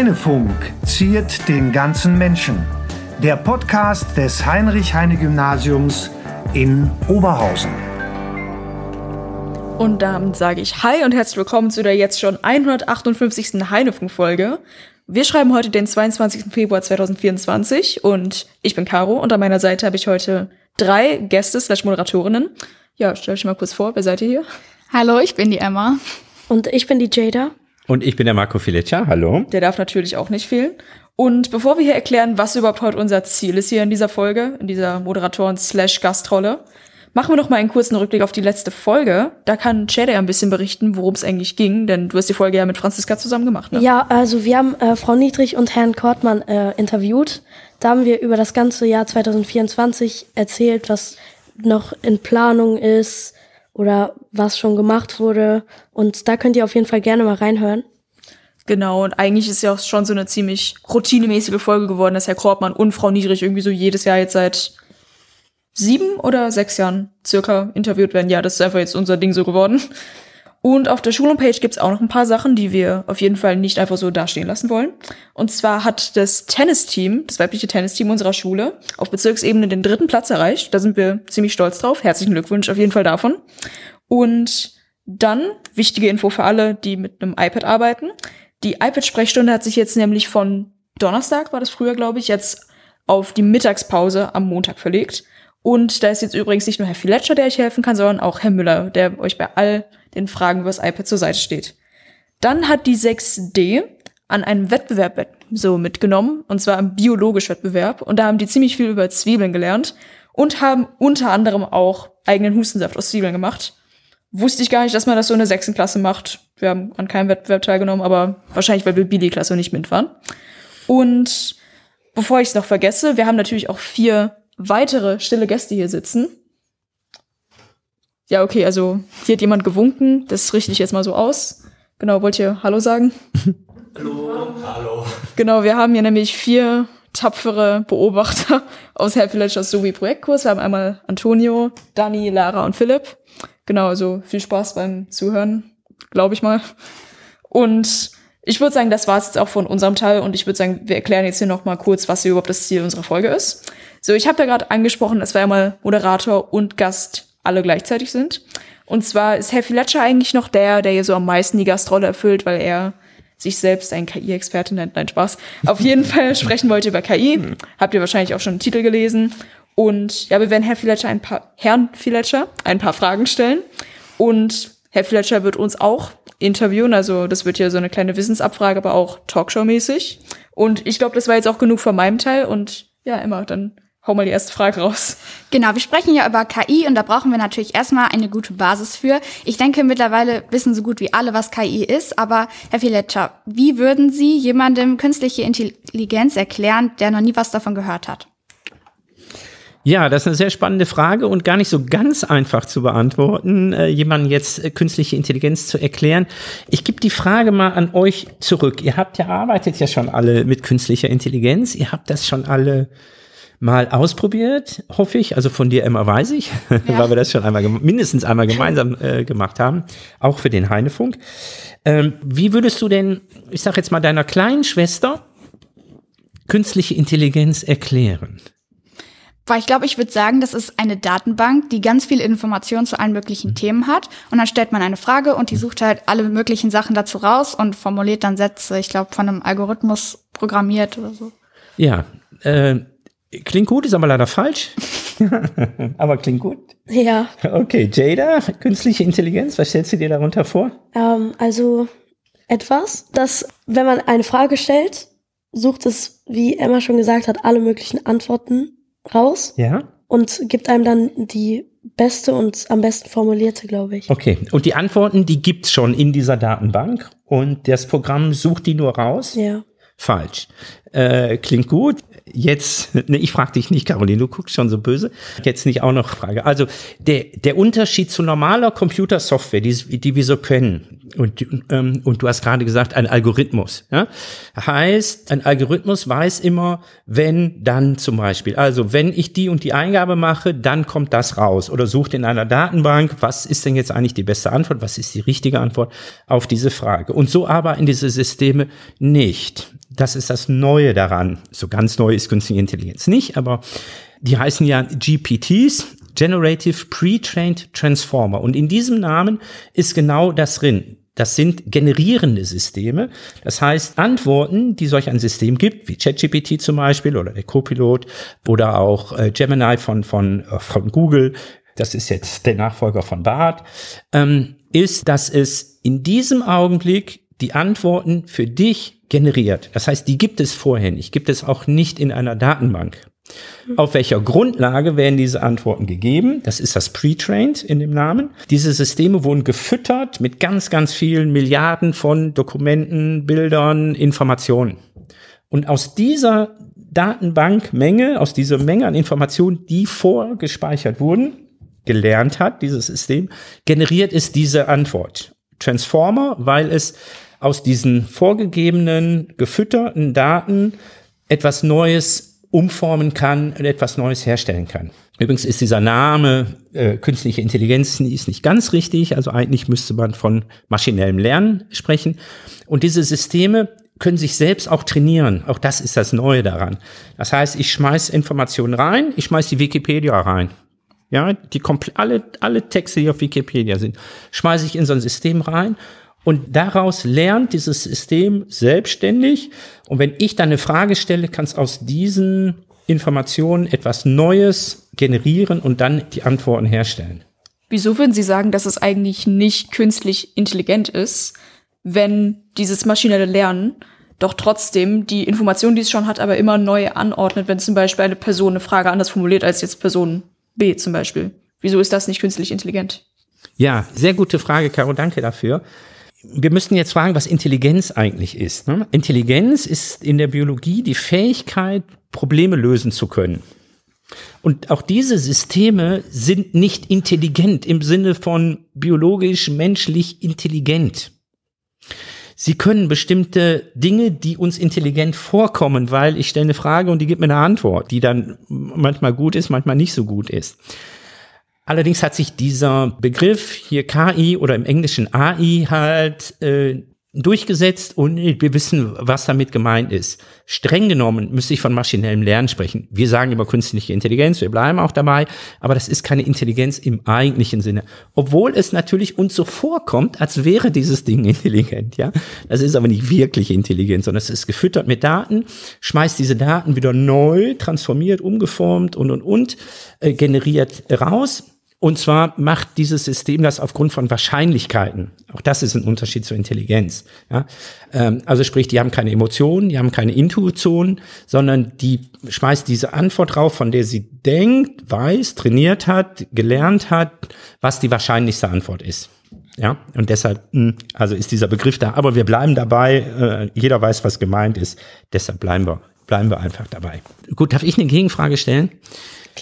Heinefunk ziert den ganzen Menschen. Der Podcast des Heinrich-Heine-Gymnasiums in Oberhausen. Und damit sage ich Hi und herzlich willkommen zu der jetzt schon 158. Heinefunk-Folge. Wir schreiben heute den 22. Februar 2024 und ich bin Caro und an meiner Seite habe ich heute drei Gäste slash Moderatorinnen. Ja, stell dich mal kurz vor, wer seid ihr hier? Hallo, ich bin die Emma. Und ich bin die Jada. Und ich bin der Marco Fileccia, hallo. Der darf natürlich auch nicht fehlen. Und bevor wir hier erklären, was überhaupt heute unser Ziel ist hier in dieser Folge, in dieser Moderatoren slash Gastrolle, Machen wir noch mal einen kurzen Rückblick auf die letzte Folge. Da kann ja ein bisschen berichten, worum es eigentlich ging, denn du hast die Folge ja mit Franziska zusammen gemacht. Ne? Ja, also wir haben äh, Frau Niedrich und Herrn Kortmann äh, interviewt. Da haben wir über das ganze Jahr 2024 erzählt, was noch in Planung ist oder was schon gemacht wurde. Und da könnt ihr auf jeden Fall gerne mal reinhören. Genau, und eigentlich ist ja auch schon so eine ziemlich routinemäßige Folge geworden, dass Herr Kortmann und Frau Niedrich irgendwie so jedes Jahr jetzt seit sieben oder sechs Jahren circa interviewt werden. Ja, das ist einfach jetzt unser Ding so geworden. Und auf der Schulhomepage gibt's auch noch ein paar Sachen, die wir auf jeden Fall nicht einfach so dastehen lassen wollen. Und zwar hat das Tennisteam, das weibliche Tennisteam unserer Schule, auf Bezirksebene den dritten Platz erreicht. Da sind wir ziemlich stolz drauf. Herzlichen Glückwunsch auf jeden Fall davon. Und dann, wichtige Info für alle, die mit einem iPad arbeiten. Die iPad-Sprechstunde hat sich jetzt nämlich von Donnerstag, war das früher, glaube ich, jetzt auf die Mittagspause am Montag verlegt. Und da ist jetzt übrigens nicht nur Herr Filetscher, der euch helfen kann, sondern auch Herr Müller, der euch bei all den Fragen über das iPad zur Seite steht. Dann hat die 6D an einem Wettbewerb so mitgenommen, und zwar am biologischen Wettbewerb. Und da haben die ziemlich viel über Zwiebeln gelernt und haben unter anderem auch eigenen Hustensaft aus Zwiebeln gemacht. Wusste ich gar nicht, dass man das so in der sechsten Klasse macht. Wir haben an keinem Wettbewerb teilgenommen, aber wahrscheinlich, weil wir Billy-Klasse nicht mit waren. Und bevor ich es noch vergesse, wir haben natürlich auch vier weitere stille Gäste hier sitzen. Ja, okay, also hier hat jemand gewunken. Das richte ich jetzt mal so aus. Genau, wollt ihr Hallo sagen? Hallo. Hallo. Genau, wir haben hier nämlich vier tapfere Beobachter aus Happy Ledgers Sowie Projektkurs. Wir haben einmal Antonio, Dani, Lara und Philipp. Genau, also viel Spaß beim Zuhören, glaube ich mal. Und ich würde sagen, das war es jetzt auch von unserem Teil und ich würde sagen, wir erklären jetzt hier noch mal kurz, was hier überhaupt das Ziel unserer Folge ist. So, ich habe ja gerade angesprochen, dass wir einmal Moderator und Gast alle gleichzeitig sind. Und zwar ist Herr Fileccia eigentlich noch der, der hier so am meisten die Gastrolle erfüllt, weil er sich selbst ein KI-Experte nennt. Nein, Spaß. Auf jeden Fall sprechen wollte über KI. Habt ihr wahrscheinlich auch schon den Titel gelesen. Und ja, wir werden Herr Fileccia ein paar, Herrn Fileccia ein paar Fragen stellen. Und Herr Fletcher wird uns auch interviewen. Also das wird hier so eine kleine Wissensabfrage, aber auch Talkshow-mäßig. Und ich glaube, das war jetzt auch genug von meinem Teil. Und ja, Emma, dann hau mal die erste Frage raus. Genau, wir sprechen ja über KI und da brauchen wir natürlich erstmal eine gute Basis für. Ich denke, mittlerweile wissen so gut wie alle, was KI ist. Aber Herr Filetscher, wie würden Sie jemandem künstliche Intelligenz erklären, der noch nie was davon gehört hat? Ja, das ist eine sehr spannende Frage und gar nicht so ganz einfach zu beantworten, äh, jemandem jetzt äh, künstliche Intelligenz zu erklären. Ich gebe die Frage mal an euch zurück. Ihr habt ja arbeitet ja schon alle mit künstlicher Intelligenz. Ihr habt das schon alle mal ausprobiert, hoffe ich. Also von dir immer weiß ich, ja. weil wir das schon einmal mindestens einmal gemeinsam äh, gemacht haben, auch für den Heinefunk. Ähm, wie würdest du denn, ich sag jetzt mal deiner kleinen Schwester künstliche Intelligenz erklären? Weil ich glaube, ich würde sagen, das ist eine Datenbank, die ganz viele Informationen zu allen möglichen mhm. Themen hat. Und dann stellt man eine Frage und die mhm. sucht halt alle möglichen Sachen dazu raus und formuliert dann Sätze, ich glaube, von einem Algorithmus programmiert oder so. Ja, äh, klingt gut, ist aber leider falsch. aber klingt gut. Ja. Okay, Jada, künstliche Intelligenz, was stellst du dir darunter vor? Ähm, also etwas, das, wenn man eine Frage stellt, sucht es, wie Emma schon gesagt hat, alle möglichen Antworten raus. Ja. Und gibt einem dann die beste und am besten formulierte, glaube ich. Okay. Und die Antworten, die gibt's schon in dieser Datenbank und das Programm sucht die nur raus? Ja. Falsch. Äh, klingt gut. Jetzt, ne, ich frage dich nicht, Caroline, du guckst schon so böse. Jetzt nicht auch noch Frage. Also der, der Unterschied zu normaler Computersoftware, die, die wir so kennen, und, ähm, und du hast gerade gesagt, ein Algorithmus. Ja? Heißt, ein Algorithmus weiß immer, wenn, dann zum Beispiel. Also wenn ich die und die Eingabe mache, dann kommt das raus. Oder sucht in einer Datenbank, was ist denn jetzt eigentlich die beste Antwort, was ist die richtige Antwort auf diese Frage. Und so arbeiten diese Systeme nicht. Das ist das Neue daran. So ganz neu ist künstliche Intelligenz nicht, aber die heißen ja GPTs, Generative Pre-Trained Transformer. Und in diesem Namen ist genau das drin. Das sind generierende Systeme. Das heißt, Antworten, die solch ein System gibt, wie ChatGPT zum Beispiel oder der Copilot oder auch äh, Gemini von, von, äh, von Google, das ist jetzt der Nachfolger von Bart, ähm, ist, dass es in diesem Augenblick die Antworten für dich generiert. Das heißt, die gibt es vorher nicht, gibt es auch nicht in einer Datenbank. Auf welcher Grundlage werden diese Antworten gegeben? Das ist das Pre-Trained in dem Namen. Diese Systeme wurden gefüttert mit ganz, ganz vielen Milliarden von Dokumenten, Bildern, Informationen. Und aus dieser Datenbankmenge, aus dieser Menge an Informationen, die vorgespeichert wurden, gelernt hat, dieses System, generiert es diese Antwort. Transformer, weil es aus diesen vorgegebenen, gefütterten Daten etwas Neues umformen kann und etwas Neues herstellen kann. Übrigens ist dieser Name äh, künstliche Intelligenz ist nicht ganz richtig. Also eigentlich müsste man von maschinellem Lernen sprechen. Und diese Systeme können sich selbst auch trainieren. Auch das ist das Neue daran. Das heißt, ich schmeiß Informationen rein, ich schmeiß die Wikipedia rein. Ja, die alle, alle Texte, die auf Wikipedia sind, schmeiße ich in so ein System rein und daraus lernt dieses System selbstständig. Und wenn ich dann eine Frage stelle, kann es aus diesen Informationen etwas Neues generieren und dann die Antworten herstellen. Wieso würden Sie sagen, dass es eigentlich nicht künstlich intelligent ist, wenn dieses maschinelle Lernen doch trotzdem die Informationen, die es schon hat, aber immer neu anordnet, wenn zum Beispiel eine Person eine Frage anders formuliert als jetzt Person B zum Beispiel? Wieso ist das nicht künstlich intelligent? Ja, sehr gute Frage, Caro, danke dafür wir müssten jetzt fragen, was Intelligenz eigentlich ist. Ne? Intelligenz ist in der Biologie die Fähigkeit, Probleme lösen zu können. Und auch diese Systeme sind nicht intelligent im Sinne von biologisch, menschlich intelligent. Sie können bestimmte Dinge, die uns intelligent vorkommen, weil ich stelle eine Frage und die gibt mir eine Antwort, die dann manchmal gut ist, manchmal nicht so gut ist. Allerdings hat sich dieser Begriff hier KI oder im Englischen AI halt äh, durchgesetzt und wir wissen, was damit gemeint ist. Streng genommen müsste ich von maschinellem Lernen sprechen. Wir sagen immer künstliche Intelligenz, wir bleiben auch dabei, aber das ist keine Intelligenz im eigentlichen Sinne. Obwohl es natürlich uns so vorkommt, als wäre dieses Ding intelligent, ja. Das ist aber nicht wirklich intelligent, sondern es ist gefüttert mit Daten, schmeißt diese Daten wieder neu, transformiert, umgeformt und und und, äh, generiert raus und zwar macht dieses System das aufgrund von Wahrscheinlichkeiten. Auch das ist ein Unterschied zur Intelligenz. Ja? Ähm, also sprich, die haben keine Emotionen, die haben keine Intuition, sondern die schmeißt diese Antwort drauf, von der sie denkt, weiß, trainiert hat, gelernt hat, was die wahrscheinlichste Antwort ist. Ja, und deshalb, hm, also ist dieser Begriff da, aber wir bleiben dabei, äh, jeder weiß, was gemeint ist, deshalb bleiben wir, bleiben wir einfach dabei. Gut, darf ich eine Gegenfrage stellen?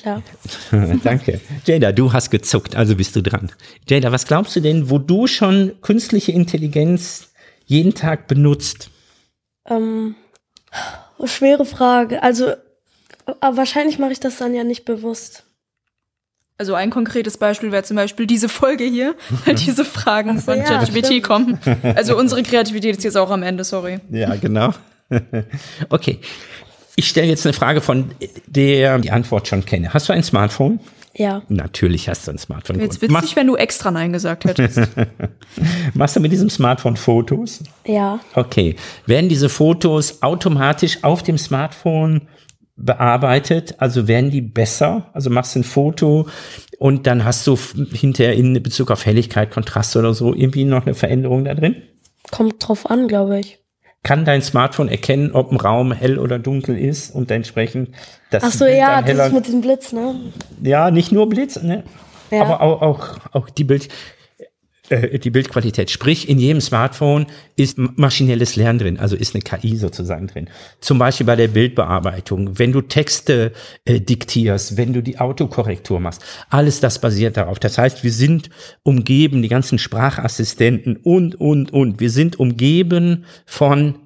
Klar. Danke. Jada, du hast gezuckt, also bist du dran. Jada, was glaubst du denn, wo du schon künstliche Intelligenz jeden Tag benutzt? Ähm, schwere Frage. Also, aber wahrscheinlich mache ich das dann ja nicht bewusst. Also ein konkretes Beispiel wäre zum Beispiel diese Folge hier, weil diese Fragen so, von ChatGPT ja, kommen. Also unsere Kreativität ist jetzt auch am Ende, sorry. Ja, genau. okay. Ich stelle jetzt eine Frage von der die Antwort schon kenne. Hast du ein Smartphone? Ja. Natürlich hast du ein Smartphone. Jetzt witzig, Mach wenn du extra Nein gesagt hättest. Machst du mit diesem Smartphone Fotos? Ja. Okay. Werden diese Fotos automatisch auf dem Smartphone bearbeitet? Also werden die besser? Also machst du ein Foto und dann hast du hinterher in Bezug auf Helligkeit, Kontrast oder so irgendwie noch eine Veränderung da drin? Kommt drauf an, glaube ich kann dein Smartphone erkennen, ob ein Raum hell oder dunkel ist und entsprechend das Ach so, ja, das ist mit dem Blitz, ne? Ja, nicht nur Blitz, ne? Ja. Aber auch, auch, auch die Bild, die Bildqualität. Sprich, in jedem Smartphone ist maschinelles Lernen drin, also ist eine KI sozusagen drin. Zum Beispiel bei der Bildbearbeitung, wenn du Texte äh, diktierst, wenn du die Autokorrektur machst, alles das basiert darauf. Das heißt, wir sind umgeben, die ganzen Sprachassistenten und, und, und, wir sind umgeben von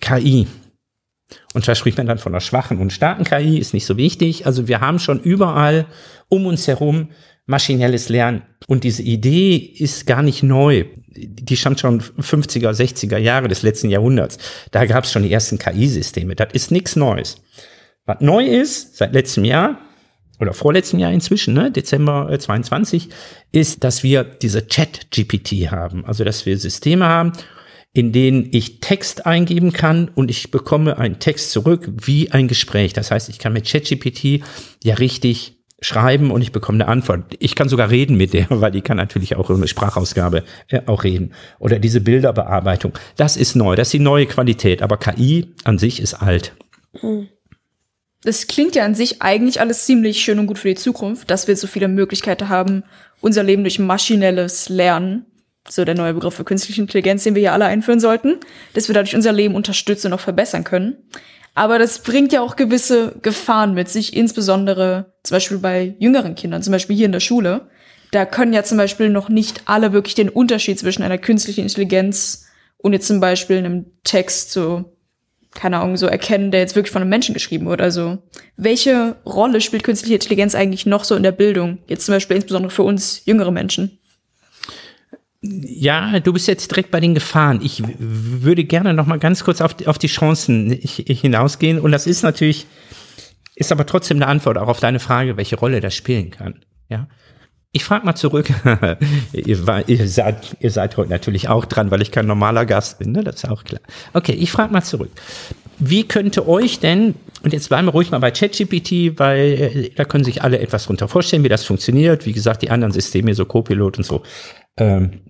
KI. Und da spricht man dann von einer schwachen und starken KI, ist nicht so wichtig. Also wir haben schon überall um uns herum maschinelles Lernen. Und diese Idee ist gar nicht neu. Die stammt schon 50er, 60er Jahre des letzten Jahrhunderts. Da gab es schon die ersten KI-Systeme. Das ist nichts Neues. Was neu ist, seit letztem Jahr, oder vorletzten Jahr inzwischen, ne, Dezember 22, ist, dass wir diese Chat-GPT haben. Also, dass wir Systeme haben, in denen ich Text eingeben kann und ich bekomme einen Text zurück wie ein Gespräch. Das heißt, ich kann mit ChatGPT ja richtig schreiben und ich bekomme eine Antwort. Ich kann sogar reden mit der, weil die kann natürlich auch eine Sprachausgabe äh, auch reden. Oder diese Bilderbearbeitung. Das ist neu, das ist die neue Qualität. Aber KI an sich ist alt. Das klingt ja an sich eigentlich alles ziemlich schön und gut für die Zukunft, dass wir so viele Möglichkeiten haben, unser Leben durch maschinelles Lernen, so der neue Begriff für künstliche Intelligenz, den wir hier alle einführen sollten, dass wir dadurch unser Leben unterstützen und auch verbessern können. Aber das bringt ja auch gewisse Gefahren mit sich, insbesondere zum Beispiel bei jüngeren Kindern, zum Beispiel hier in der Schule. Da können ja zum Beispiel noch nicht alle wirklich den Unterschied zwischen einer künstlichen Intelligenz und jetzt zum Beispiel einem Text so, keine Ahnung, so erkennen, der jetzt wirklich von einem Menschen geschrieben wurde. Also, welche Rolle spielt künstliche Intelligenz eigentlich noch so in der Bildung? Jetzt zum Beispiel insbesondere für uns jüngere Menschen. Ja, du bist jetzt direkt bei den Gefahren. Ich würde gerne noch mal ganz kurz auf die, auf die Chancen hinausgehen. Und das ist natürlich, ist aber trotzdem eine Antwort auch auf deine Frage, welche Rolle das spielen kann. Ja. Ich frage mal zurück. ihr, war, ihr, seid, ihr seid heute natürlich auch dran, weil ich kein normaler Gast bin, ne? Das ist auch klar. Okay, ich frage mal zurück. Wie könnte euch denn, und jetzt bleiben wir ruhig mal bei ChatGPT, weil äh, da können sich alle etwas drunter vorstellen, wie das funktioniert. Wie gesagt, die anderen Systeme, so Copilot und so, ähm,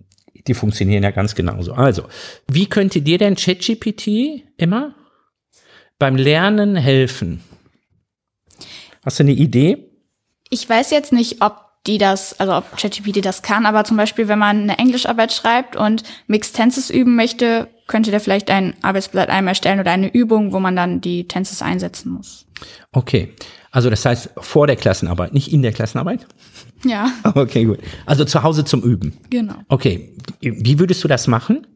die funktionieren ja ganz genauso. Also, wie könnte dir denn ChatGPT immer beim Lernen helfen? Hast du eine Idee? Ich weiß jetzt nicht, ob die das, also ob ChatGPT das kann, aber zum Beispiel, wenn man eine Englischarbeit schreibt und Mixed Tenses üben möchte, könnte der vielleicht ein Arbeitsblatt einmal erstellen oder eine Übung, wo man dann die Tenses einsetzen muss. Okay. Also das heißt vor der Klassenarbeit, nicht in der Klassenarbeit? Ja. Okay, gut. Also zu Hause zum Üben. Genau. Okay. Wie würdest du das machen?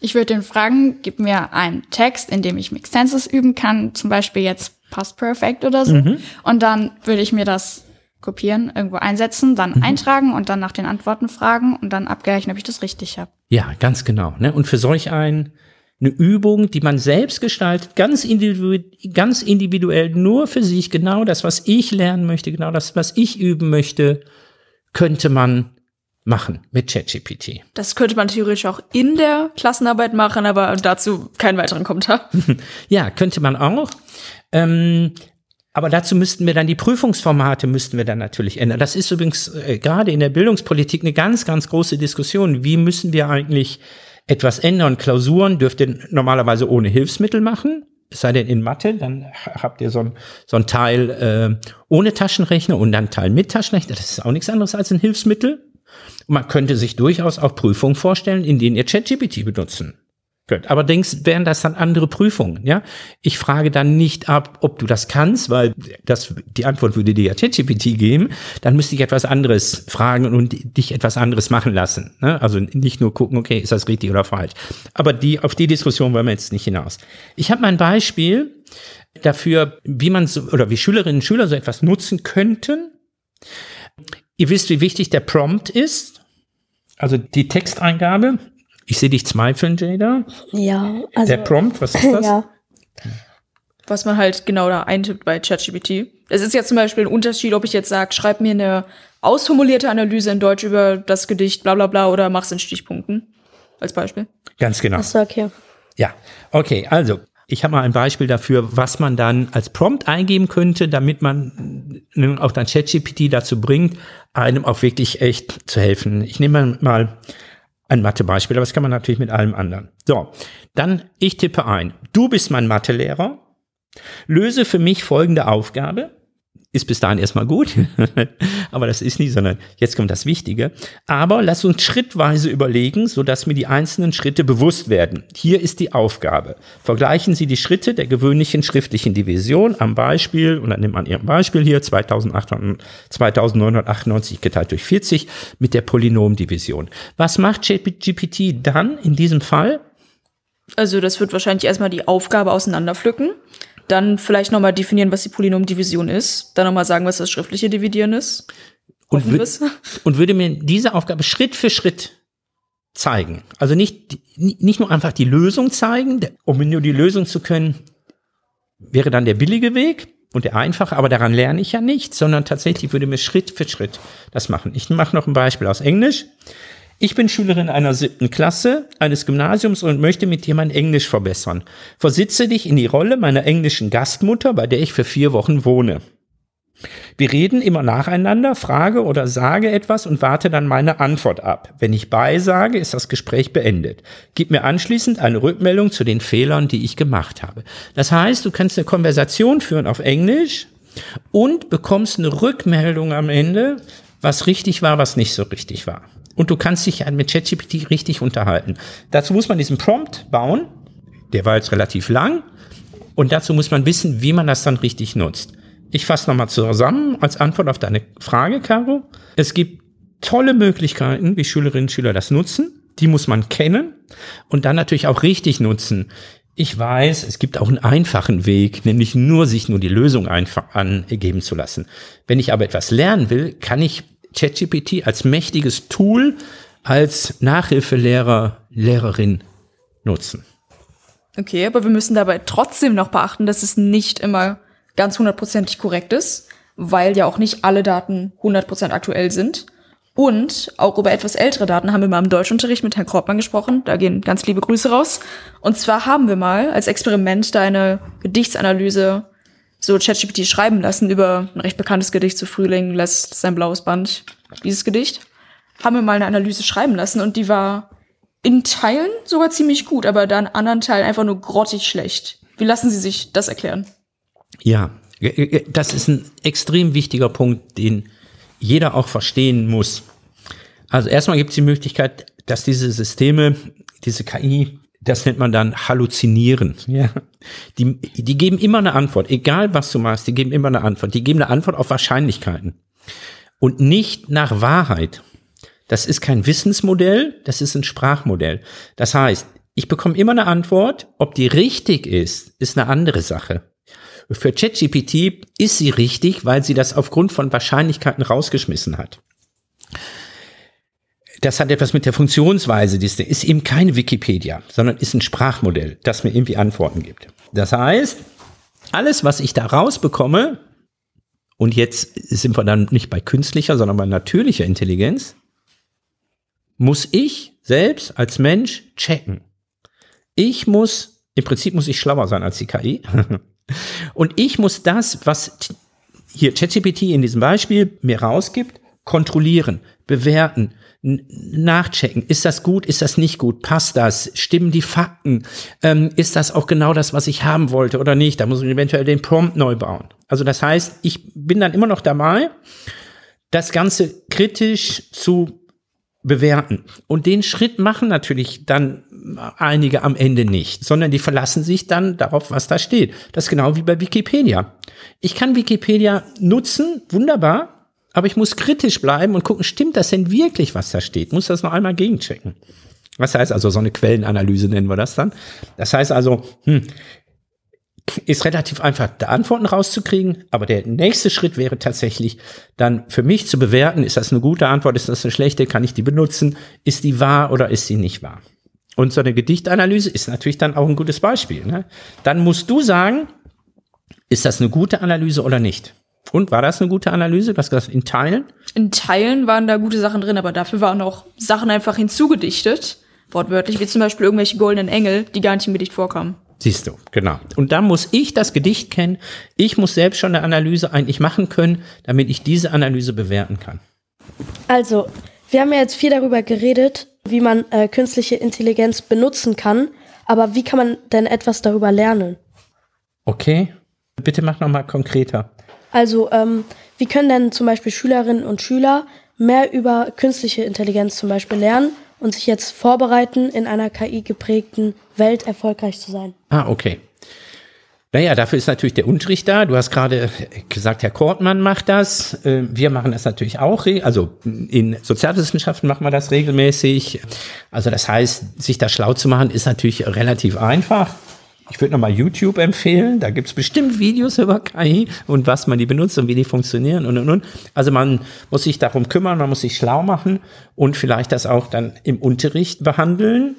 Ich würde den fragen, gib mir einen Text, in dem ich Mixed Tenses üben kann, zum Beispiel jetzt Past Perfect oder so. Mhm. Und dann würde ich mir das kopieren, irgendwo einsetzen, dann mhm. eintragen und dann nach den Antworten fragen und dann abgleichen, ob ich das richtig habe. Ja, ganz genau. Ne? Und für solch ein eine Übung, die man selbst gestaltet, ganz, individu ganz individuell, nur für sich, genau das, was ich lernen möchte, genau das, was ich üben möchte, könnte man machen mit ChatGPT. Das könnte man theoretisch auch in der Klassenarbeit machen, aber dazu keinen weiteren Kommentar. ja, könnte man auch. Ähm, aber dazu müssten wir dann die Prüfungsformate müssten wir dann natürlich ändern. Das ist übrigens äh, gerade in der Bildungspolitik eine ganz, ganz große Diskussion. Wie müssen wir eigentlich etwas ändern? Klausuren dürft ihr normalerweise ohne Hilfsmittel machen. Es sei denn in Mathe, dann habt ihr so ein, so ein Teil äh, ohne Taschenrechner und dann Teil mit Taschenrechner. Das ist auch nichts anderes als ein Hilfsmittel. Und man könnte sich durchaus auch Prüfungen vorstellen, in denen ihr ChatGPT benutzen könnt. Aber denkst, wären das dann andere Prüfungen, ja? Ich frage dann nicht ab, ob du das kannst, weil das, die Antwort würde dir ja ChatGPT geben. Dann müsste ich etwas anderes fragen und dich etwas anderes machen lassen. Ne? Also nicht nur gucken, okay, ist das richtig oder falsch. Aber die, auf die Diskussion wollen wir jetzt nicht hinaus. Ich habe mal ein Beispiel dafür, wie man so, oder wie Schülerinnen und Schüler so etwas nutzen könnten. Ihr wisst, wie wichtig der Prompt ist. Also die Texteingabe. Ich sehe dich zweifeln, Jada. Ja, also. Der Prompt, was ist das? ja. Was man halt genau da eintippt bei ChatGPT. Es ist ja zum Beispiel ein Unterschied, ob ich jetzt sage, schreib mir eine ausformulierte Analyse in Deutsch über das Gedicht, bla bla bla, oder mach's in Stichpunkten. Als Beispiel. Ganz genau. Achso, okay. Ja, okay, also ich habe mal ein Beispiel dafür, was man dann als Prompt eingeben könnte, damit man auch dann ChatGPT dazu bringt, einem auch wirklich echt zu helfen. Ich nehme mal ein Mathebeispiel, aber das kann man natürlich mit allem anderen. So, dann ich tippe ein. Du bist mein Mathelehrer. Löse für mich folgende Aufgabe ist bis dahin erstmal gut, aber das ist nie, sondern jetzt kommt das Wichtige. Aber lass uns schrittweise überlegen, sodass mir die einzelnen Schritte bewusst werden. Hier ist die Aufgabe. Vergleichen Sie die Schritte der gewöhnlichen schriftlichen Division am Beispiel, und dann nimmt man Ihrem Beispiel hier 2800, 2998 geteilt durch 40 mit der Polynomdivision. Was macht GPT dann in diesem Fall? Also das wird wahrscheinlich erstmal die Aufgabe auseinanderpflücken dann vielleicht nochmal definieren, was die Polynomdivision ist. Dann nochmal sagen, was das schriftliche Dividieren ist. und, und würde mir diese Aufgabe Schritt für Schritt zeigen. Also nicht, nicht nur einfach die Lösung zeigen, um nur die Lösung zu können, wäre dann der billige Weg und der einfache, aber daran lerne ich ja nicht, sondern tatsächlich würde mir Schritt für Schritt das machen. Ich mache noch ein Beispiel aus Englisch. Ich bin Schülerin einer siebten Klasse eines Gymnasiums und möchte mit dir mein Englisch verbessern. Versitze dich in die Rolle meiner englischen Gastmutter, bei der ich für vier Wochen wohne. Wir reden immer nacheinander, frage oder sage etwas und warte dann meine Antwort ab. Wenn ich beisage, ist das Gespräch beendet. Gib mir anschließend eine Rückmeldung zu den Fehlern, die ich gemacht habe. Das heißt, du kannst eine Konversation führen auf Englisch und bekommst eine Rückmeldung am Ende, was richtig war, was nicht so richtig war. Und du kannst dich mit ChatGPT richtig unterhalten. Dazu muss man diesen Prompt bauen. Der war jetzt relativ lang. Und dazu muss man wissen, wie man das dann richtig nutzt. Ich fasse nochmal zusammen als Antwort auf deine Frage, Caro. Es gibt tolle Möglichkeiten, wie Schülerinnen und Schüler das nutzen. Die muss man kennen und dann natürlich auch richtig nutzen. Ich weiß, es gibt auch einen einfachen Weg, nämlich nur sich nur die Lösung einfach angeben zu lassen. Wenn ich aber etwas lernen will, kann ich ChatGPT als mächtiges Tool, als Nachhilfelehrer, Lehrerin nutzen. Okay, aber wir müssen dabei trotzdem noch beachten, dass es nicht immer ganz hundertprozentig korrekt ist, weil ja auch nicht alle Daten hundertprozentig aktuell sind. Und auch über etwas ältere Daten haben wir mal im Deutschunterricht mit Herrn Kroppmann gesprochen. Da gehen ganz liebe Grüße raus. Und zwar haben wir mal als Experiment deine Gedichtsanalyse so ChatGPT schreiben lassen über ein recht bekanntes Gedicht zu Frühling lässt sein blaues Band. Dieses Gedicht haben wir mal eine Analyse schreiben lassen und die war in Teilen sogar ziemlich gut, aber dann in anderen Teilen einfach nur grottig schlecht. Wie lassen Sie sich das erklären? Ja, das ist ein extrem wichtiger Punkt, den jeder auch verstehen muss. Also erstmal gibt es die Möglichkeit, dass diese Systeme, diese KI, das nennt man dann halluzinieren. Ja. Die, die geben immer eine Antwort, egal was du machst, die geben immer eine Antwort. Die geben eine Antwort auf Wahrscheinlichkeiten und nicht nach Wahrheit. Das ist kein Wissensmodell, das ist ein Sprachmodell. Das heißt, ich bekomme immer eine Antwort, ob die richtig ist, ist eine andere Sache. Für ChatGPT ist sie richtig, weil sie das aufgrund von Wahrscheinlichkeiten rausgeschmissen hat. Das hat etwas mit der Funktionsweise, die ist eben keine Wikipedia, sondern ist ein Sprachmodell, das mir irgendwie Antworten gibt. Das heißt, alles, was ich da rausbekomme, und jetzt sind wir dann nicht bei künstlicher, sondern bei natürlicher Intelligenz, muss ich selbst als Mensch checken. Ich muss, im Prinzip muss ich schlauer sein als die KI. Und ich muss das, was hier ChatGPT in diesem Beispiel mir rausgibt, kontrollieren, bewerten, nachchecken. Ist das gut? Ist das nicht gut? Passt das? Stimmen die Fakten? Ähm, ist das auch genau das, was ich haben wollte oder nicht? Da muss ich eventuell den Prompt neu bauen. Also das heißt, ich bin dann immer noch dabei, das Ganze kritisch zu bewerten. Und den Schritt machen natürlich dann einige am Ende nicht, sondern die verlassen sich dann darauf, was da steht. Das ist genau wie bei Wikipedia. Ich kann Wikipedia nutzen, wunderbar, aber ich muss kritisch bleiben und gucken, stimmt das denn wirklich, was da steht? Muss das noch einmal gegenchecken. Was heißt also, so eine Quellenanalyse nennen wir das dann. Das heißt also, hm, ist relativ einfach, da Antworten rauszukriegen, aber der nächste Schritt wäre tatsächlich dann für mich zu bewerten, ist das eine gute Antwort, ist das eine schlechte, kann ich die benutzen, ist die wahr oder ist sie nicht wahr? Und so eine Gedichtanalyse ist natürlich dann auch ein gutes Beispiel. Ne? Dann musst du sagen, ist das eine gute Analyse oder nicht? Und war das eine gute Analyse? Was das in Teilen? In Teilen waren da gute Sachen drin, aber dafür waren auch Sachen einfach hinzugedichtet, wortwörtlich, wie zum Beispiel irgendwelche goldenen Engel, die gar nicht im Gedicht vorkamen. Siehst du, genau. Und da muss ich das Gedicht kennen. Ich muss selbst schon eine Analyse eigentlich machen können, damit ich diese Analyse bewerten kann. Also, wir haben ja jetzt viel darüber geredet, wie man äh, künstliche Intelligenz benutzen kann. Aber wie kann man denn etwas darüber lernen? Okay, bitte mach nochmal konkreter. Also, ähm, wie können denn zum Beispiel Schülerinnen und Schüler mehr über künstliche Intelligenz zum Beispiel lernen und sich jetzt vorbereiten, in einer KI geprägten Welt erfolgreich zu sein. Ah, okay. Naja, dafür ist natürlich der Unterricht da. Du hast gerade gesagt, Herr Kortmann macht das. Äh, wir machen das natürlich auch. Also in Sozialwissenschaften machen wir das regelmäßig. Also das heißt, sich da schlau zu machen, ist natürlich relativ einfach. Ich würde nochmal YouTube empfehlen. Da gibt's bestimmt Videos über KI und was man die benutzt und wie die funktionieren und und und. Also man muss sich darum kümmern, man muss sich schlau machen und vielleicht das auch dann im Unterricht behandeln.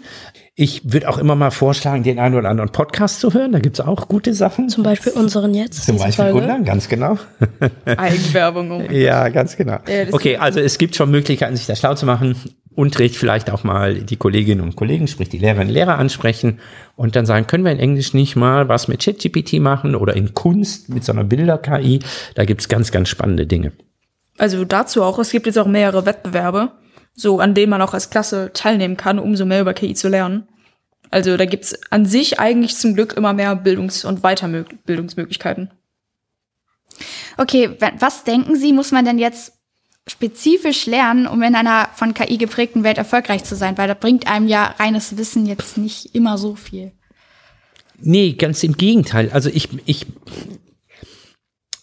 Ich würde auch immer mal vorschlagen, den einen oder anderen Podcast zu hören. Da gibt's auch gute Sachen. Zum Beispiel unseren jetzt. Zum Beispiel Folge. Gunnar, ganz genau. Eigenwerbung. Oh. Ja, ganz genau. Ja, okay, also es gibt schon Möglichkeiten, sich da schlau zu machen. Unterricht vielleicht auch mal die Kolleginnen und Kollegen, sprich die Lehrerinnen und Lehrer ansprechen und dann sagen, können wir in Englisch nicht mal was mit ChatGPT machen oder in Kunst mit so einer Bilder-KI. Da gibt's ganz, ganz spannende Dinge. Also dazu auch, es gibt jetzt auch mehrere Wettbewerbe, so an denen man auch als Klasse teilnehmen kann, um so mehr über KI zu lernen. Also da gibt's an sich eigentlich zum Glück immer mehr Bildungs- und Weiterbildungsmöglichkeiten. Okay, wa- was denken Sie, muss man denn jetzt spezifisch lernen, um in einer von KI geprägten Welt erfolgreich zu sein? Weil da bringt einem ja reines Wissen jetzt nicht immer so viel. Nee, ganz im Gegenteil. Also ich, ich,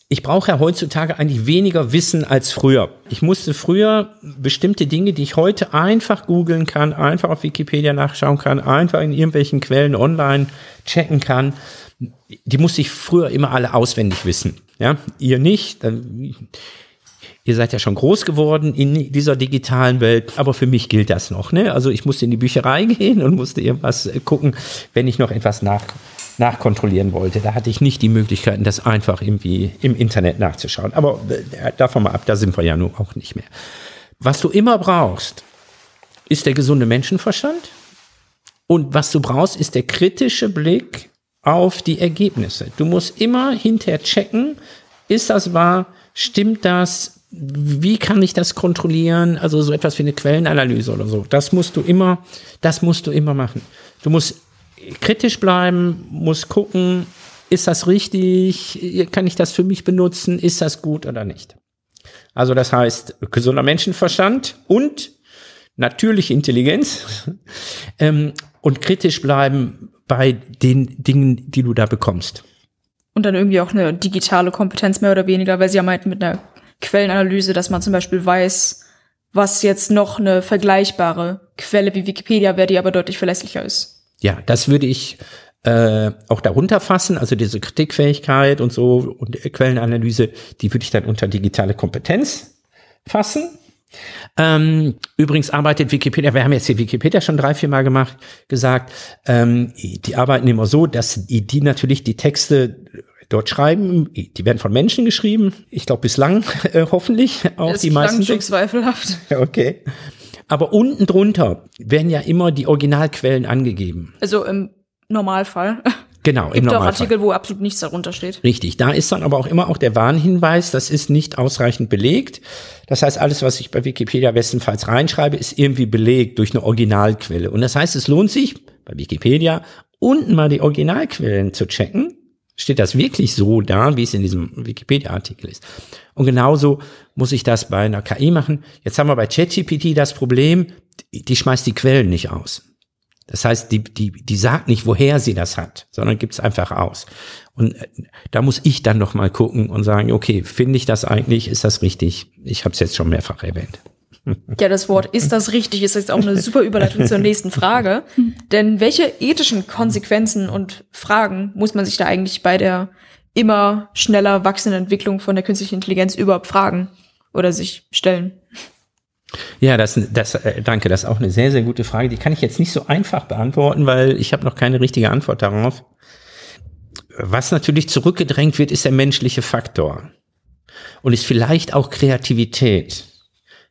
ich brauche ja heutzutage eigentlich weniger Wissen als früher. Ich musste früher bestimmte Dinge, die ich heute einfach googeln kann, einfach auf Wikipedia nachschauen kann, einfach in irgendwelchen Quellen online checken kann, die musste ich früher immer alle auswendig wissen. Ja, ihr nicht. Dann, ihr seid ja schon groß geworden in dieser digitalen Welt, aber für mich gilt das noch. Ne? Also ich musste in die Bücherei gehen und musste irgendwas äh, gucken, wenn ich noch etwas nach, nachkontrollieren wollte. Da hatte ich nicht die Möglichkeiten, das einfach irgendwie im Internet nachzuschauen. Aber äh, davon mal ab, da sind wir ja nun auch nicht mehr. Was du immer brauchst, ist der gesunde Menschenverstand. Und was du brauchst, ist der kritische Blick auf die Ergebnisse. Du musst immer hinterher checken, ist das wahr, stimmt das, wie kann ich das kontrollieren? Also so etwas wie eine Quellenanalyse oder so. Das musst du immer, das musst du immer machen. Du musst kritisch bleiben, musst gucken, ist das richtig? Kann ich das für mich benutzen? Ist das gut oder nicht? Also das heißt, gesunder Menschenverstand und natürliche Intelligenz ähm, und kritisch bleiben bei den Dingen, die du da bekommst. Und dann irgendwie auch eine digitale Kompetenz mehr oder weniger, weil sie ja meinten mit einer Quellenanalyse, dass man zum Beispiel weiß, was jetzt noch eine vergleichbare Quelle wie Wikipedia wäre, die aber deutlich verlässlicher ist. Ja, das würde ich äh, auch darunter fassen, also diese Kritikfähigkeit und so und Quellenanalyse, die würde ich dann unter digitale Kompetenz fassen. Ähm, übrigens arbeitet Wikipedia, wir haben jetzt hier Wikipedia schon drei, vier Mal gemacht, gesagt, ähm, die arbeiten immer so, dass die, die natürlich die Texte dort schreiben, die werden von Menschen geschrieben, ich glaube bislang äh, hoffentlich auch Das die meisten. schon zweifelhaft. Okay. Aber unten drunter werden ja immer die Originalquellen angegeben. Also im Normalfall. Genau, im Gibt auch Normalfall. Artikel, wo absolut nichts darunter steht. Richtig, da ist dann aber auch immer auch der Warnhinweis, das ist nicht ausreichend belegt. Das heißt, alles, was ich bei Wikipedia bestenfalls reinschreibe, ist irgendwie belegt durch eine Originalquelle. Und das heißt, es lohnt sich bei Wikipedia unten mal die Originalquellen zu checken. Steht das wirklich so da, wie es in diesem Wikipedia-Artikel ist? Und genauso muss ich das bei einer KI machen. Jetzt haben wir bei ChatGPT das Problem, die, schmeißt die Quellen nicht aus. Das heißt, die, die, die sagt nicht, woher sie das hat, sondern gibt es einfach aus. Und äh, da muss ich dann noch mal gucken und sagen, okay, finde ich das eigentlich, ist das richtig? Ich habe es jetzt schon mehrfach erwähnt. Ja, das Wort ist das richtig ist jetzt auch eine super Überleitung zur nächsten Frage. Denn welche ethischen Konsequenzen und Fragen muss man sich da eigentlich bei der immer schneller wachsenden Entwicklung von der künstlichen Intelligenz überhaupt fragen oder sich stellen? Ja, das, das, äh, danke, das ist auch eine sehr, sehr gute Frage. Die kann ich jetzt nicht so einfach beantworten, weil ich habe noch keine richtige Antwort darauf. Was natürlich zurückgedrängt wird, ist der menschliche Faktor und ist vielleicht auch Kreativität.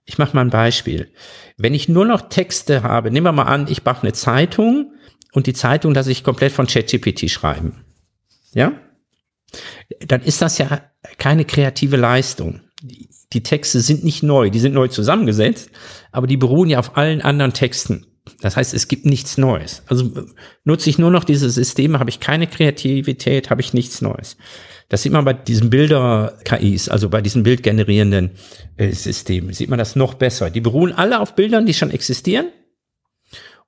Ich mache mal ein Beispiel. Wenn ich nur noch Texte habe, nehmen wir mal an, ich mache eine Zeitung und die Zeitung lasse ich komplett von ChatGPT schreiben. Ja? Dann ist das ja keine kreative Leistung. Die, die Texte sind nicht neu, die sind neu zusammengesetzt, aber die beruhen ja auf allen anderen Texten. Das heißt, es gibt nichts Neues. Also nutze ich nur noch diese Systeme, habe ich keine Kreativität, habe ich nichts Neues. Das sieht man bei diesen Bilder-KIs, also bei diesen bildgenerierenden äh, Systemen, sieht man das noch besser. Die beruhen alle auf Bildern, die schon existieren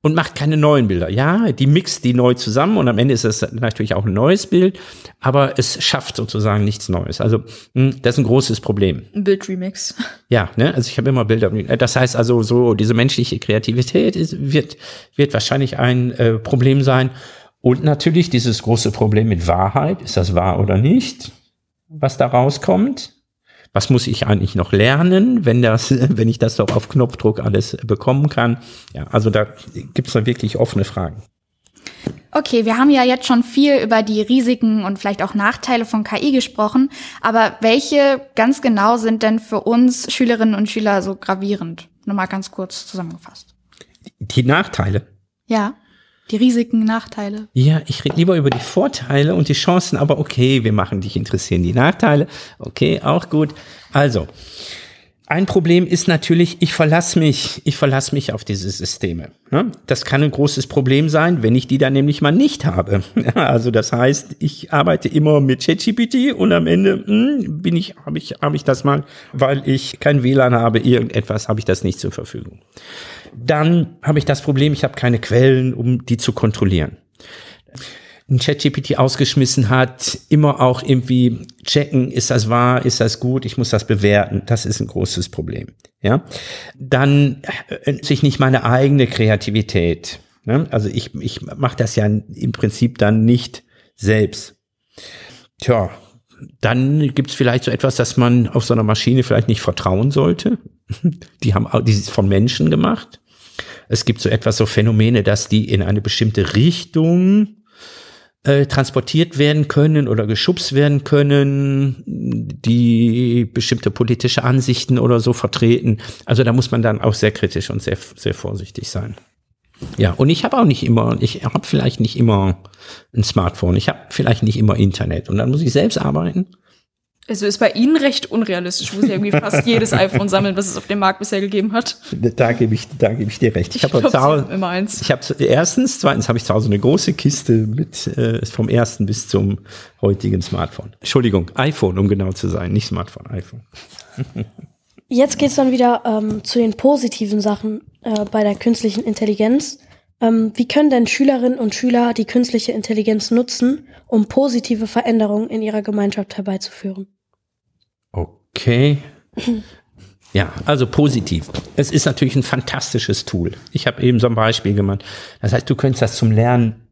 und macht keine neuen Bilder. Ja, die mixt die neu zusammen und am Ende ist es natürlich auch ein neues Bild, aber es schafft sozusagen nichts Neues. Also mh, das ist ein großes Problem. Ein Bildremix. Ja, ne, also ich habe immer Bilder. Das heißt also so diese menschliche Kreativität ist, wird wird wahrscheinlich ein äh, Problem sein Und natürlich dieses große Problem mit Wahrheit. Ist das wahr oder nicht? Was da rauskommt? Was muss ich eigentlich noch lernen, wenn das, wenn ich das doch auf Knopfdruck alles bekommen kann? Ja, also da gibt's dann wirklich offene Fragen. Okay, wir haben ja jetzt schon viel über die Risiken und vielleicht auch Nachteile von KI gesprochen, aber welche ganz genau sind denn für uns Schülerinnen und Schüler so gravierend? Nochmal ganz kurz zusammengefasst. Die Nachteile. Ja. Die Risiken, Nachteile. Ja, ich rede lieber über die Vorteile und die Chancen, aber okay, wir machen dich interessieren. Die Nachteile, okay, auch gut. Also, ein Problem ist natürlich, ich verlasse mich, ich verlasse mich auf diese Systeme. Ne? Das kann ein großes Problem sein, wenn ich die dann nämlich mal nicht habe. Also das heißt, ich arbeite immer mit ChatGPT und am Ende hm, bin ich, habe ich, habe ich das mal, weil ich kein WLAN habe, irgendetwas habe ich das nicht zur Verfügung. Dann habe ich das Problem, ich habe keine Quellen, um die zu kontrollieren ein ChatGPT ausgeschmissen hat, immer auch irgendwie checken, ist das wahr, ist das gut, ich muss das bewerten. Das ist ein großes Problem. Ja, dann äh, sich nicht meine eigene Kreativität. Ne? Also ich, ich mache das ja im Prinzip dann nicht selbst. Tja, dann gibt's vielleicht so etwas, dass man auf so einer Maschine vielleicht nicht vertrauen sollte. Die haben die ist von Menschen gemacht. Es gibt so etwas, so Phänomene, dass die in eine bestimmte Richtung äh, transportiert werden können oder geschubst werden können, die bestimmte politische Ansichten oder so vertreten. Also da muss man dann auch sehr kritisch und sehr, sehr vorsichtig sein. Ja, und ich habe auch nicht immer, ich habe vielleicht nicht immer ein Smartphone, ich habe vielleicht nicht immer Internet und dann muss ich selbst arbeiten also ist bei Ihnen recht unrealistisch, wo Sie irgendwie fast jedes iPhone sammeln, was es auf dem Markt bisher gegeben hat. Da gebe ich, da gebe ich dir recht. Ich, ich habe zu Hause immer eins. Ich habe erstens, zweitens habe ich zu Hause eine große Kiste mit äh, vom ersten bis zum heutigen Smartphone. Entschuldigung, iPhone, um genau zu sein, nicht Smartphone, iPhone. Jetzt geht's dann wieder ähm, zu den positiven Sachen äh, bei der künstlichen Intelligenz. Ähm, wie können denn Schülerinnen und Schüler die künstliche Intelligenz nutzen, um positive Veränderungen in ihrer Gemeinschaft herbeizuführen? Okay. Ja, also positiv. Es ist natürlich ein fantastisches Tool. Ich habe eben so ein Beispiel gemacht. Das heißt, du könntest das zum Lernen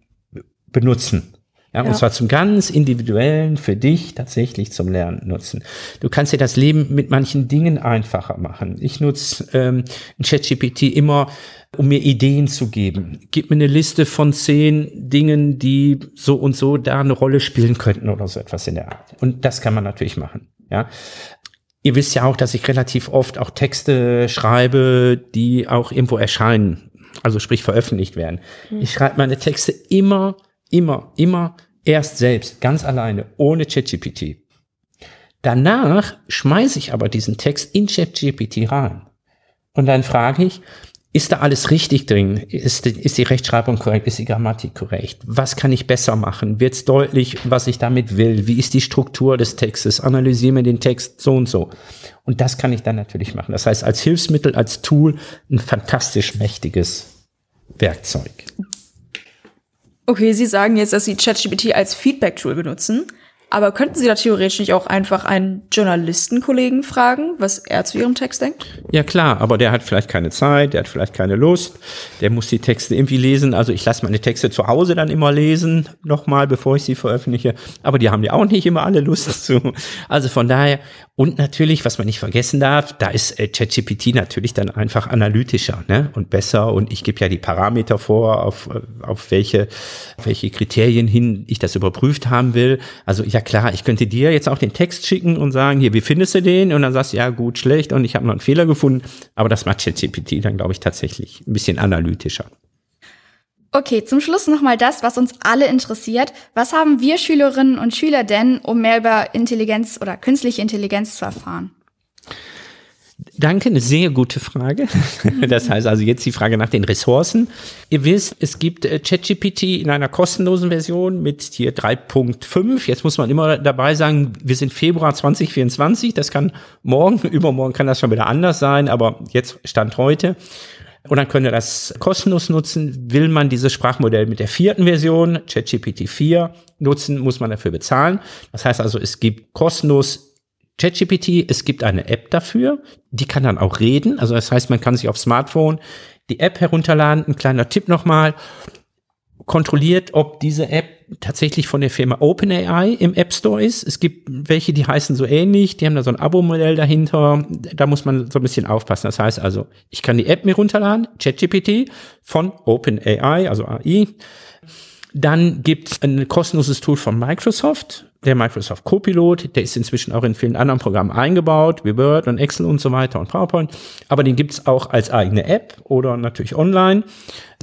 benutzen. Ja, ja, und zwar zum ganz individuellen, für dich tatsächlich zum Lernen nutzen. Du kannst dir das Leben mit manchen Dingen einfacher machen. Ich nutze ähm, ChatGPT immer, um mir Ideen zu geben. Gib mir eine Liste von zehn Dingen, die so und so da eine Rolle spielen könnten oder so etwas in der Art. Und das kann man natürlich machen. Ja, Ihr wisst ja auch, dass ich relativ oft auch Texte schreibe, die auch irgendwo erscheinen, also sprich veröffentlicht werden. Mhm. Ich schreibe meine Texte immer, immer, immer erst selbst, ganz alleine, ohne ChatGPT. Danach schmeiße ich aber diesen Text in ChatGPT rein. Und dann frage ich, ist da alles richtig drin? Ist, ist die Rechtschreibung korrekt? Ist die Grammatik korrekt? Was kann ich besser machen? Wird es deutlich, was ich damit will? Wie ist die Struktur des Textes? Analysiere mir den Text so und so. Und das kann ich dann natürlich machen. Das heißt, als Hilfsmittel, als Tool ein fantastisch mächtiges Werkzeug. Okay, Sie sagen jetzt, dass Sie ChatGPT als Feedback-Tool benutzen. Aber könnten Sie da theoretisch nicht auch einfach einen Journalistenkollegen fragen, was er zu Ihrem Text denkt? Ja klar, aber der hat vielleicht keine Zeit, der hat vielleicht keine Lust, der muss die Texte irgendwie lesen. Also ich lasse meine Texte zu Hause dann immer lesen, nochmal, bevor ich sie veröffentliche. Aber die haben ja auch nicht immer alle Lust zu. Also von daher, und natürlich, was man nicht vergessen darf, da ist äh, ChatGPT natürlich dann einfach analytischer ne? und besser. Und ich gebe ja die Parameter vor, auf, äh, auf welche, welche Kriterien hin ich das überprüft haben will. Also ja klar, ich könnte dir jetzt auch den Text schicken und sagen, hier, wie findest du den? Und dann sagst du, ja gut, schlecht und ich habe noch einen Fehler gefunden. Aber das macht ChatGPT dann, glaube ich, tatsächlich ein bisschen analytischer. Okay, zum Schluss nochmal das, was uns alle interessiert. Was haben wir Schülerinnen und Schüler denn, um mehr über Intelligenz oder künstliche Intelligenz zu erfahren? Danke, eine sehr gute Frage. Das heißt also jetzt die Frage nach den Ressourcen. Ihr wisst, es gibt äh, ChatGPT in einer kostenlosen Version mit hier 3.5. Jetzt muss man immer dabei sagen, wir sind Februar 2024. Das kann morgen, übermorgen kann das schon wieder anders sein, aber jetzt Stand heute. Und dann könnt ihr das kostenlos nutzen. Will man dieses Sprachmodell mit der vierten Version, ChatGPT 4, nutzen, muss man dafür bezahlen. Das heißt also, es gibt kostenlos ChatGPT, es gibt eine App dafür, die kann dann auch reden. Also das heißt, man kann sich auf Smartphone die App herunterladen. Ein kleiner Tipp nochmal. Kontrolliert, ob diese App tatsächlich von der Firma OpenAI im App Store ist. Es gibt welche, die heißen so ähnlich, die haben da so ein Abo-Modell dahinter. Da muss man so ein bisschen aufpassen. Das heißt also, ich kann die App mir runterladen, ChatGPT von OpenAI, also AI. Dann gibt's ein kostenloses Tool von Microsoft, der Microsoft Copilot, der ist inzwischen auch in vielen anderen Programmen eingebaut, wie Word und Excel und so weiter und PowerPoint. Aber den gibt's auch als eigene App oder natürlich online.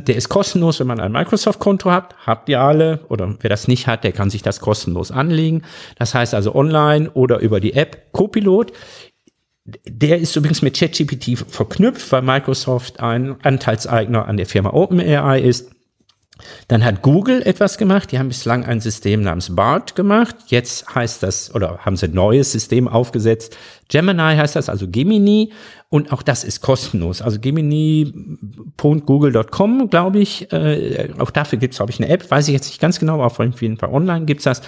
Der ist kostenlos, wenn man ein Microsoft-Konto hat. Habt ihr alle? Oder wer das nicht hat, der kann sich das kostenlos anlegen. Das heißt also online oder über die App Copilot. Der ist übrigens mit ChatGPT verknüpft, weil Microsoft ein Anteilseigner an der Firma OpenAI ist. Dann hat Google etwas gemacht. Die haben bislang ein System namens BART gemacht. Jetzt heißt das, oder haben sie ein neues System aufgesetzt. Gemini heißt das, also Gemini. Und auch das ist kostenlos. Also gemini.google.com, glaube ich. Äh, auch dafür gibt es, glaube ich, eine App. Weiß ich jetzt nicht ganz genau, aber auf jeden Fall online gibt's das.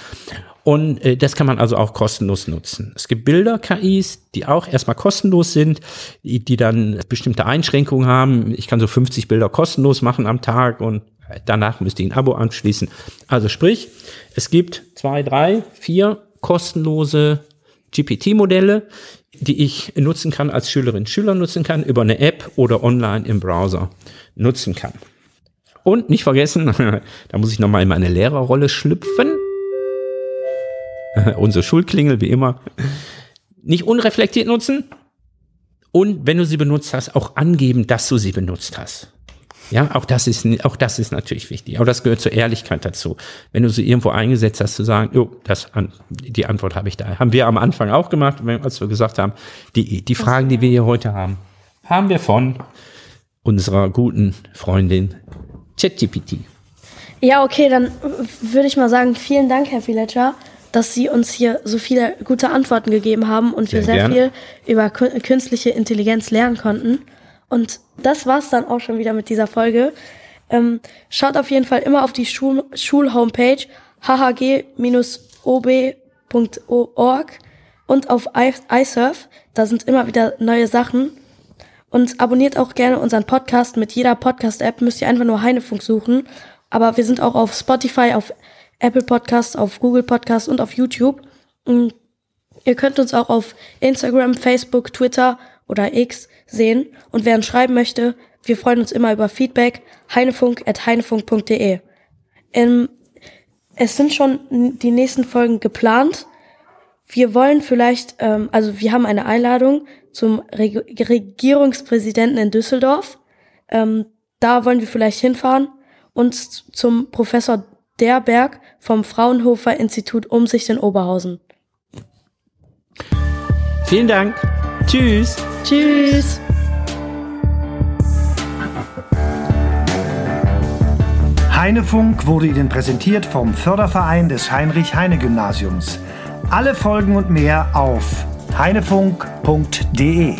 Und äh, das kann man also auch kostenlos nutzen. Es gibt Bilder-KIs, die auch erstmal kostenlos sind, die, die dann bestimmte Einschränkungen haben. Ich kann so 50 Bilder kostenlos machen am Tag und Danach müsst ihr ein Abo anschließen. Also sprich, es gibt zwei, drei, vier kostenlose GPT-Modelle, die ich nutzen kann, als Schülerin, Schüler nutzen kann, über eine App oder online im Browser nutzen kann. Und nicht vergessen, da muss ich nochmal in meine Lehrerrolle schlüpfen. Unsere Schulklingel, wie immer. Nicht unreflektiert nutzen. Und wenn du sie benutzt hast, auch angeben, dass du sie benutzt hast. Ja, auch das ist, auch das ist natürlich wichtig. Aber das gehört zur Ehrlichkeit dazu. Wenn du sie irgendwo eingesetzt hast, zu sagen, jo, das, die Antwort habe ich da. Haben wir am Anfang auch gemacht, als wir gesagt haben, die, die Fragen, die wir hier heute haben, haben wir von unserer guten Freundin ChatGPT. Ja, okay, dann würde ich mal sagen, vielen Dank, Herr Villager, dass Sie uns hier so viele gute Antworten gegeben haben und wir sehr, sehr viel über künstliche Intelligenz lernen konnten. Und das war's dann auch schon wieder mit dieser Folge. Ähm, schaut auf jeden Fall immer auf die Schul Schul-Homepage hhg-ob.org und auf iSurf. Da sind immer wieder neue Sachen. Und abonniert auch gerne unseren Podcast. Mit jeder Podcast-App müsst ihr einfach nur Heinefunk suchen. Aber wir sind auch auf Spotify, auf Apple Podcasts, auf Google Podcasts und auf YouTube. Und ihr könnt uns auch auf Instagram, Facebook, Twitter oder X sehen und wer uns schreiben möchte, wir freuen uns immer über Feedback, heinefunk.heinefunk.de. Ähm, es sind schon die nächsten Folgen geplant. Wir wollen vielleicht, ähm, also wir haben eine Einladung zum Reg Regierungspräsidenten in Düsseldorf. Ähm, da wollen wir vielleicht hinfahren und zum Professor Derberg vom Fraunhofer Institut Umsicht in Oberhausen. Vielen Dank. Tschüss. Tschüss. Heinefunk wurde Ihnen präsentiert vom Förderverein des Heinrich-Heine-Gymnasiums. Alle Folgen und mehr auf heinefunk.de.